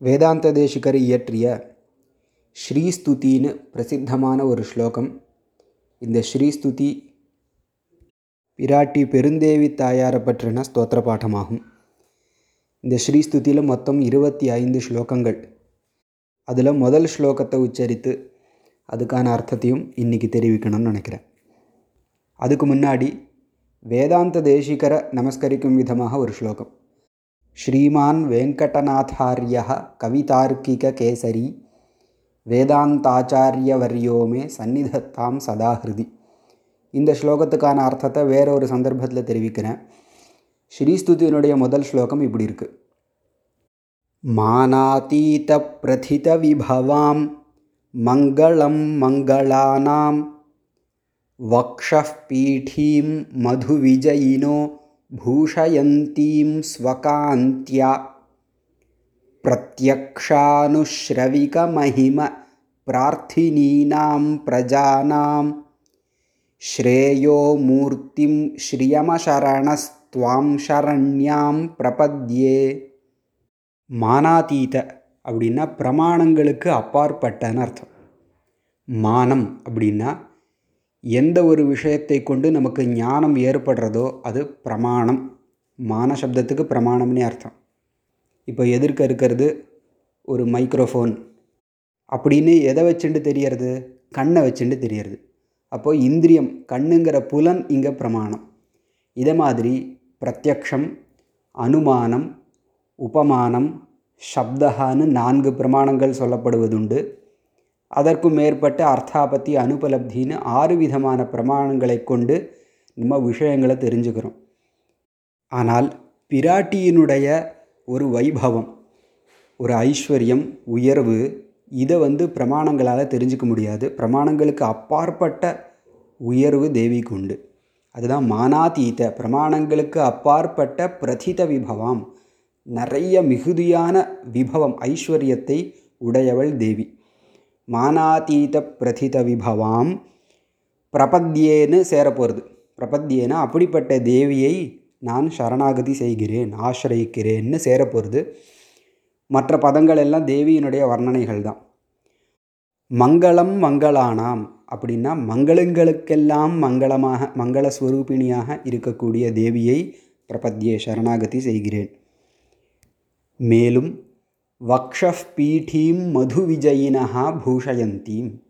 வேதாந்த தேசிகர் இயற்றிய ஸ்ரீஸ்துதின்னு பிரசித்தமான ஒரு ஸ்லோகம். இந்த ஸ்ரீஸ்துதி பிராட்டி பெருந்தேவி தாயாரை பற்றின ஸ்தோத்திர பாடமாகும் இந்த ஸ்ரீஸ்துதியில் மொத்தம் இருபத்தி ஐந்து ஸ்லோகங்கள். அதில் முதல் ஸ்லோகத்தை உச்சரித்து அதுக்கான அர்த்தத்தையும் இன்றைக்கி தெரிவிக்கணும்னு நினைக்கிறேன். அதுக்கு முன்னாடி வேதாந்த தேசிகரை நமஸ்கரிக்கும் விதமாக ஒரு ஸ்லோகம். ஸ்ரீமான் வெங்கடநாதாரிய கவிதார்க்கிக கேசரி வேதாந்தாச்சாரியவர்யோ மே சந்நிதத்தாம் சதா ஹிருதி இந்த ஸ்லோகத்துக்கான அர்த்தத்தை வேற ஒரு சந்தர்ப்பத்தில் தெரிவிக்கிறேன் ஸ்ரீஸ்துதியினுடைய முதல் ஸ்லோகம் இப்படி இருக்கு மானாதீத பிரதித விபவாம் மங்களம் மங்களானாம் वक्षः पीठीं मधुविजयिनो भूषयन्तीं स्वकान्त्या प्रत्यक्षानुश्रविकमहिम प्रार्थिनीनां प्रजानां श्रेयो मूर्तिं श्रियमशरणस्त्वां शरण्यां प्रपद्ये மானாதீத அப்படின்னா பிரமாணங்களுக்கு அப்பாற்பட்டன்னு அர்த்தம் மானம் அப்படின்னா எந்த ஒரு விஷயத்தை கொண்டு நமக்கு ஞானம் ஏற்படுறதோ அது பிரமாணம். மான சப்தத்துக்கு பிரமாணம்னே அர்த்தம். இப்போ எதிர்க்க இருக்கிறது ஒரு மைக்ரோஃபோன். அப்படின்னு எதை வச்சுட்டு தெரியறது? கண்ணை வச்சுட்டு தெரியறது. அப்போது இந்திரியம் கண்ணுங்கிற புலன் இங்கே பிரமாணம். இதை மாதிரி பிரத்யக்ஷம் அனுமானம் உபமானம் சப்தஹான்னு நான்கு பிரமாணங்கள் சொல்லப்படுவதுண்டு. அதற்கும் மேற்பட்ட அர்த்தாபத்தி அனுபலப்தின்னு ஆறு விதமான பிரமாணங்களை கொண்டு நம்ம விஷயங்களை தெரிஞ்சுக்கிறோம். ஆனால் பிராட்டியினுடைய ஒரு வைபவம் ஒரு ஐஸ்வர்யம் உயர்வு இதை வந்து பிரமாணங்களால் தெரிஞ்சுக்க முடியாது. பிரமாணங்களுக்கு அப்பாற்பட்ட உயர்வு தேவிக்கு உண்டு. அதுதான் மானாதீத பிரமாணங்களுக்கு அப்பாற்பட்ட பிரதித விபவம். நிறைய மிகுதியான விபவம் ஐஸ்வர்யத்தை உடையவள் தேவி. மானாதீத பிரதித விபவாம் பிரபத்யேன்னு சேரப்போகிறது பிரபத்யேனா அப்படிப்பட்ட தேவியை நான் சரணாகதி செய்கிறேன் ஆசிரயிக்கிறேன்னு சேரப்போகிறது மற்ற பதங்கள் எல்லாம் தேவியினுடைய வர்ணனைகள் தான் மங்களம் மங்களானாம் அப்படின்னா மங்களங்களுக்கெல்லாம் மங்களமாக மங்களஸ்வரூபிணியாக இருக்கக்கூடிய தேவியை பிரபத்யே சரணாகதி செய்கிறேன். மேலும் வக்ஷப் மது விஜயினஹா பூஷயந்தீம்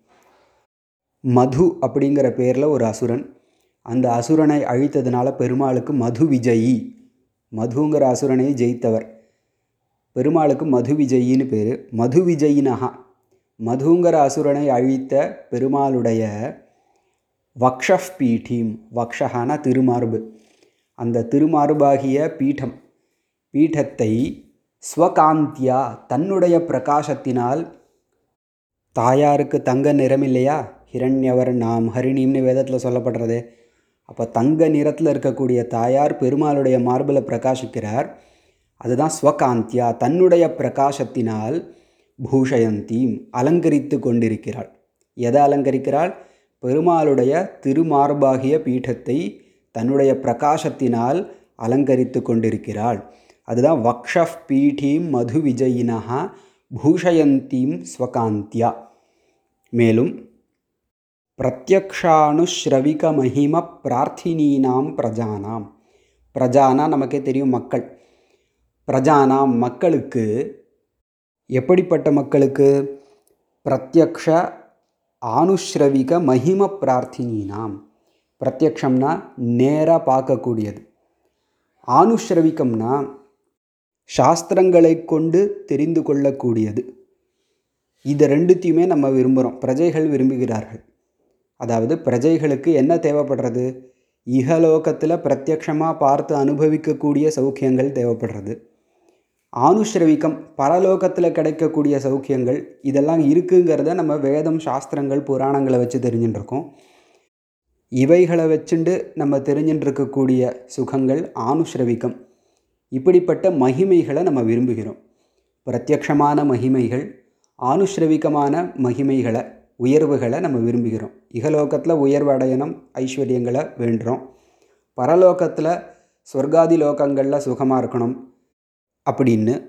மது அப்படிங்கிற பேரில் ஒரு அசுரன். அந்த அசுரனை அழித்ததுனால பெருமாளுக்கு மது விஜயி மதுங்கிற அசுரனை ஜெயித்தவர். பெருமாளுக்கு மது விஜயின்னு பேர். மது விஜயினஹா மதுங்கிற அசுரனை அழித்த பெருமாளுடைய வக்ஷப் பீட்டீம் வக்ஷகான திருமார்பு. அந்த திருமார்பாகிய பீடம் பீഠத்தை ஸ்வகாந்தியா தன்னுடைய பிரகாசத்தினால் தாயாருக்கு தங்க நிறம் இல்லையா ஹிரண்யவர் நாம் ஹரிணிம்னு வேதத்தில் சொல்லப்படுறதே. அப்போ தங்க நிறத்தில் இருக்கக்கூடிய தாயார் பெருமாளுடைய மார்பில் பிரகாசிக்கிறார். அதுதான் ஸ்வகாந்தியா தன்னுடைய பிரகாசத்தினால் பூஷயந்தீம் அலங்கரித்து கொண்டிருக்கிறாள். எதை அலங்கரிக்கிறாள்? பெருமாளுடைய திருமார்பாகிய பீഠத்தை தன்னுடைய பிரகாசத்தினால் அலங்கரித்து கொண்டிருக்கிறாள். அதுதான் வக்ஷப் பீட்டீம் மது விஜயினா பூஷயந்தீம் ஸ்வகாந்தியா. மேலும் பிரத்யக்ஷானுஸ்ரவிக மகிம பிரார்த்தினீனாம் பிரஜானாம். பிரஜானா நமக்கே தெரியும் மக்கள். பிரஜானாம் மக்களுக்கு எப்படிப்பட்ட மக்களுக்கு? பிரத்யக்ஷ ஆனுஷ்ரவிக மகிம பிரார்த்தினீனாம். பிரத்யக்ஷம்னா நேராக பார்க்கக்கூடியது. ஆனுஸ்ரவிக்கம்னா சாஸ்திரங்களை கொண்டு தெரிந்து கொள்ளக்கூடியது. இதை ரெண்டுத்தையுமே நம்ம விரும்புகிறோம் பிரஜைகள் விரும்புகிறார்கள். அதாவது பிரஜைகளுக்கு என்ன தேவைப்படுறது? இகலோகத்தில் பிரத்யக்ஷமாக பார்த்து அனுபவிக்கக்கூடிய சௌக்கியங்கள் தேவைப்படுறது. ஆனுஸ்ரவிக்கம் பரலோகத்தில் கிடைக்கக்கூடிய சௌக்கியங்கள் இதெல்லாம் இருக்குங்கிறத நம்ம வேதம் சாஸ்திரங்கள் புராணங்களை வச்சு தெரிஞ்சுட்டுருக்கோம். இவைகளை வச்சுண்டு நம்ம தெரிஞ்சுட்டு இருக்கக்கூடிய சுகங்கள் ஆனுஸ்ரவிக்கம் இப்படிப்பட்ட மகிமைகளை நம்ம விரும்புகிறோம். பிரத்யக்ஷமான மகிமைகள் ஆனுஸ்ரவிகமான மகிமைகளை உயர்வுகளை நம்ம விரும்புகிறோம். இகலோகத்தில் உயர்வு அடையணும் ஐஸ்வர்யங்களை வேண்டுறோம். பரலோகத்தில் சொர்க்காதி லோகங்களில் சுகமாக இருக்கணும் அப்படின்னு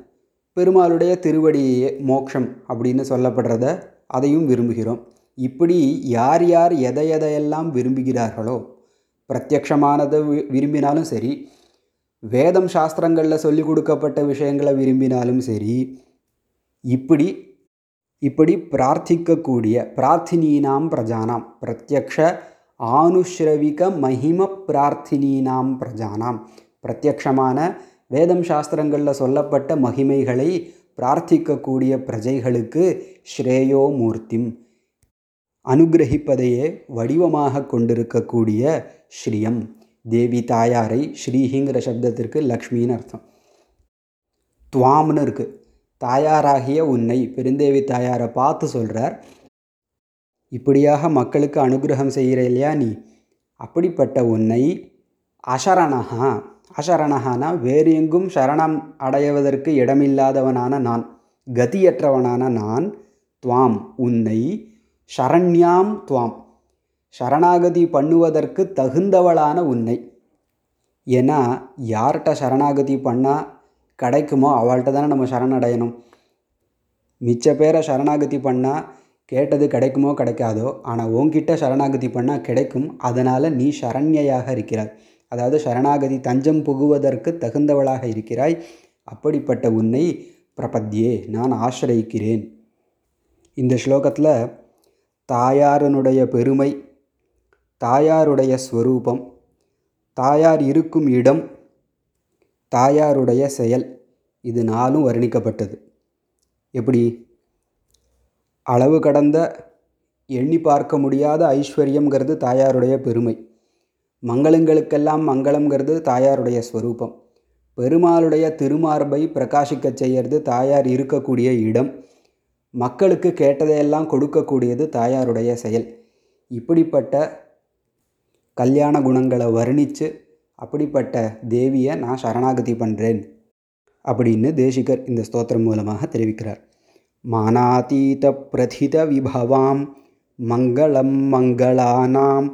பெருமாளுடைய திருவடியே மோக்ஷம் அப்படின்னு சொல்லப்படுறத அதையும் விரும்புகிறோம். இப்படி யார் யார் எதை எதையெல்லாம் விரும்புகிறார்களோ பிரத்யக்ஷமானதை வி- விரும்பினாலும் சரி வேதம் சாஸ்திரங்களில் சொல்லி கொடுக்கப்பட்ட விஷயங்களை விரும்பினாலும் சரி இப்படி இப்படி பிரார்த்திக்கக்கூடிய பிரார்த்தினீனாம் பிரஜானாம் பிரத்யக்ஷ ஆனுஷ்ரவிக மகிம பிரார்த்தினீனாம் பிரஜானாம். பிரத்யக்ஷமான வேதம் சாஸ்திரங்களில் சொல்லப்பட்ட மகிமைகளை பிரார்த்திக்கக்கூடிய பிரஜைகளுக்கு ஸ்ரேயோ மூர்த்திம். அனுகிரகிப்பதையே வடிவமாக கொண்டிருக்கக்கூடிய ஸ்ரீயம். தேவி தாயாரை ஸ்ரீஹிங்கிற சப்தத்திற்கு லக்ஷ்மின்னு அர்த்தம். துவாம்னு இருக்குது தாயாராகிய உன்னை பெருந்தேவி தாயாரை பார்த்து சொல்கிறார் இப்படியாக மக்களுக்கு அனுகிரகம் செய்கிற இல்லையா நீ? அப்படிப்பட்ட உன்னை அசரணஹா அசரணஹானா வேறு எங்கும் சரணம் அடைவதற்கு இடமில்லாதவனான நான் கதியற்றவனான நான் துவாம் உன்னை சரண்யாம் துவாம். சரணாகதி பண்ணுவதற்கு தகுந்தவளான உன்னை. ஏன்னா யார்கிட்ட சரணாகதி பண்ணால் கிடைக்குமோ அவள்கிட்ட தானே நம்ம சரணடையணும் மிச்ச பேரை சரணாகதி பண்ணால் கேட்டது கிடைக்குமோ கிடைக்காதோ ஆனால் உன்கிட்ட சரணாகதி பண்ணால் கிடைக்கும். அதனால் நீ சரண்யையாக இருக்கிறாய். அதாவது சரணாகதி தஞ்சம் புகுவதற்கு தகுந்தவளாக இருக்கிறாய். அப்படிப்பட்ட உன்னை பிரபத்யே நான் ஆசிரயிக்கிறேன். இந்த ஸ்லோகத்தில் தாயாரனுடைய பெருமை தாயாருடைய ஸ்வரூபம் தாயார் இருக்கும் இடம் தாயாருடைய செயல் இது நாலும் வர்ணிக்கப்பட்டது. எப்படி? அளவு கடந்த எண்ணி பார்க்க முடியாத ஐஸ்வர்யம்ங்கிறது தாயாருடைய பெருமை. மங்களங்களுக்கெல்லாம் மங்களம்ங்கிறது தாயாருடைய ஸ்வரூபம். பெருமாளுடைய திருமார்பை பிரகாசிக்கச் செய்யறது தாயார் இருக்கக்கூடிய இடம். மக்களுக்கு கேட்டதையெல்லாம் கொடுக்கக்கூடியது தாயாருடைய செயல். இப்படிப்பட்ட கல்யாண குணங்களை வர்ணித்து அப்படிப்பட்ட தேவியை நான் சரணாகதி பண்ணுறேன் அப்படின்னு தேசிகர் இந்த ஸ்தோத்திரம் மூலமாக தெரிவிக்கிறார். மானாதீத பிரதித விபவாம் மங்களம் மங்களானாம்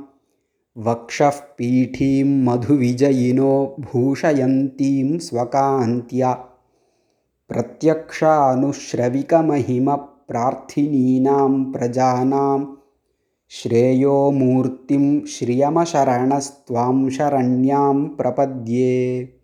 வக்ஷப் பீఠீம் மதுவிஜயினோ பூஷயந்தீம் ஸ்வகாந்தியா பிரத்யக்ஷானுஸ்ரவிகமஹிம பிரார்த்தினீனாம் பிரஜானாம் श्रेयो मूर्तिं श्रियमशरणस्त्वां शरण्यां प्रपद्ये।